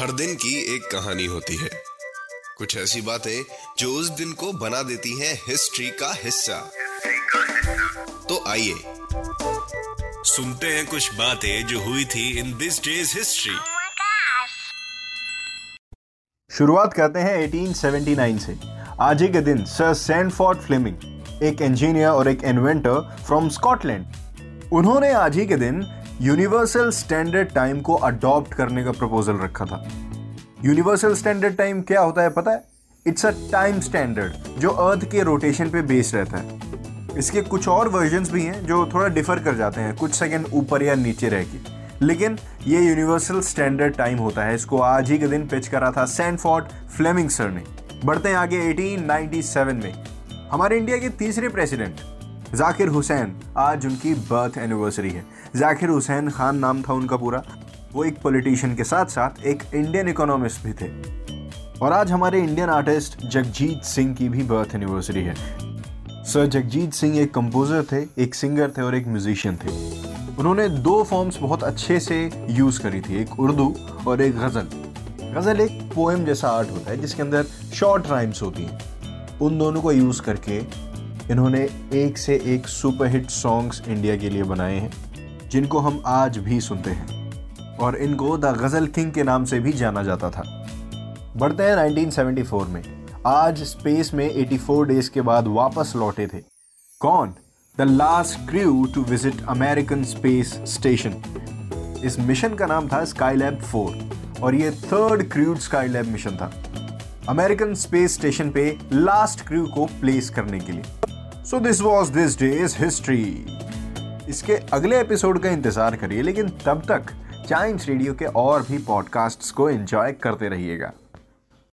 हर दिन की एक कहानी होती है। कुछ ऐसी बातें जो उस दिन को बना देती हैं हिस्ट्री का हिस्सा। तो आइए सुनते हैं कुछ बातें जो हुई थी इन दिस डेज़ हिस्ट्री! शुरुआत करते हैं 1879 से। आज ही के दिन सर सैनफोर्ड फ्लेमिंग एक इंजीनियर और एक इन्वेंटर फ्रॉम स्कॉटलैंड उन्होंने आज ही के दिन यूनिवर्सल स्टैंडर्ड टाइम को अडॉप्ट करने का प्रपोजल रखा था। यूनिवर्सल स्टैंडर्ड टाइम क्या होता है पता है? इट्स अ टाइम स्टैंडर्ड जो अर्थ के रोटेशन पे बेस्ड रहता है। इसके कुछ और वर्जन्स भी हैं, जो थोड़ा डिफर कर जाते हैं, कुछ सेकंड ऊपर या नीचे रह के। लेकिन ये यूनिवर्सल स्टैंडर्ड टाइम होता है। इसको आज ही के दिन पिच करा था सैनफोर्ड फ्लेमिंग सर ने। बढ़ते हैं आगे 1897 में। हमारे इंडिया के तीसरे प्रेसिडेंट जाकिर हुसैन, आज उनकी बर्थ एनिवर्सरी है। जाकिर हुसैन खान नाम था उनका पूरा। वो एक पॉलिटिशियन के साथ साथ एक इंडियन इकोनॉमिस्ट भी थे। और आज हमारे इंडियन आर्टिस्ट जगजीत सिंह की भी बर्थ एनिवर्सरी है। सर, जगजीत सिंह एक कंपोजर थे, एक सिंगर थे और एक म्यूजिशियन थे। उन्होंने दो फॉर्म्स बहुत अच्छे से यूज़ करी थी, एक उर्दू और एक गज़ल। गज़ल एक पोएम जैसा आर्ट होता है, जिसके अंदर शॉर्ट राइम्स होती हैं। उन दोनों को यूज़ करके इन्होंने एक से एक सुपरहिट सॉन्ग्स इंडिया के लिए बनाए हैं, जिनको हम आज भी सुनते हैं। और इनको द गज़ल किंग के नाम से भी जाना जाता था। बढ़ते हैं 1974 में। आज स्पेस में 84 डेज़ के बाद वापस लौटे थे। कौन? The last crew to visit American space station इस मिशन का नाम था स्काईलैब 4 और ये थर्ड क्रूड स्काईलैब मिशन था। अमेरिकन स्पेस स्टेशन पे लास्ट क्रू को प्लेस करने के लिए। So this was this day is history इसके अगले एपिसोड का इंतज़ार करिए, लेकिन तब तक चाइम्स रेडियो के और भी पॉडकास्ट्स को एंजॉय करते रहिएगा।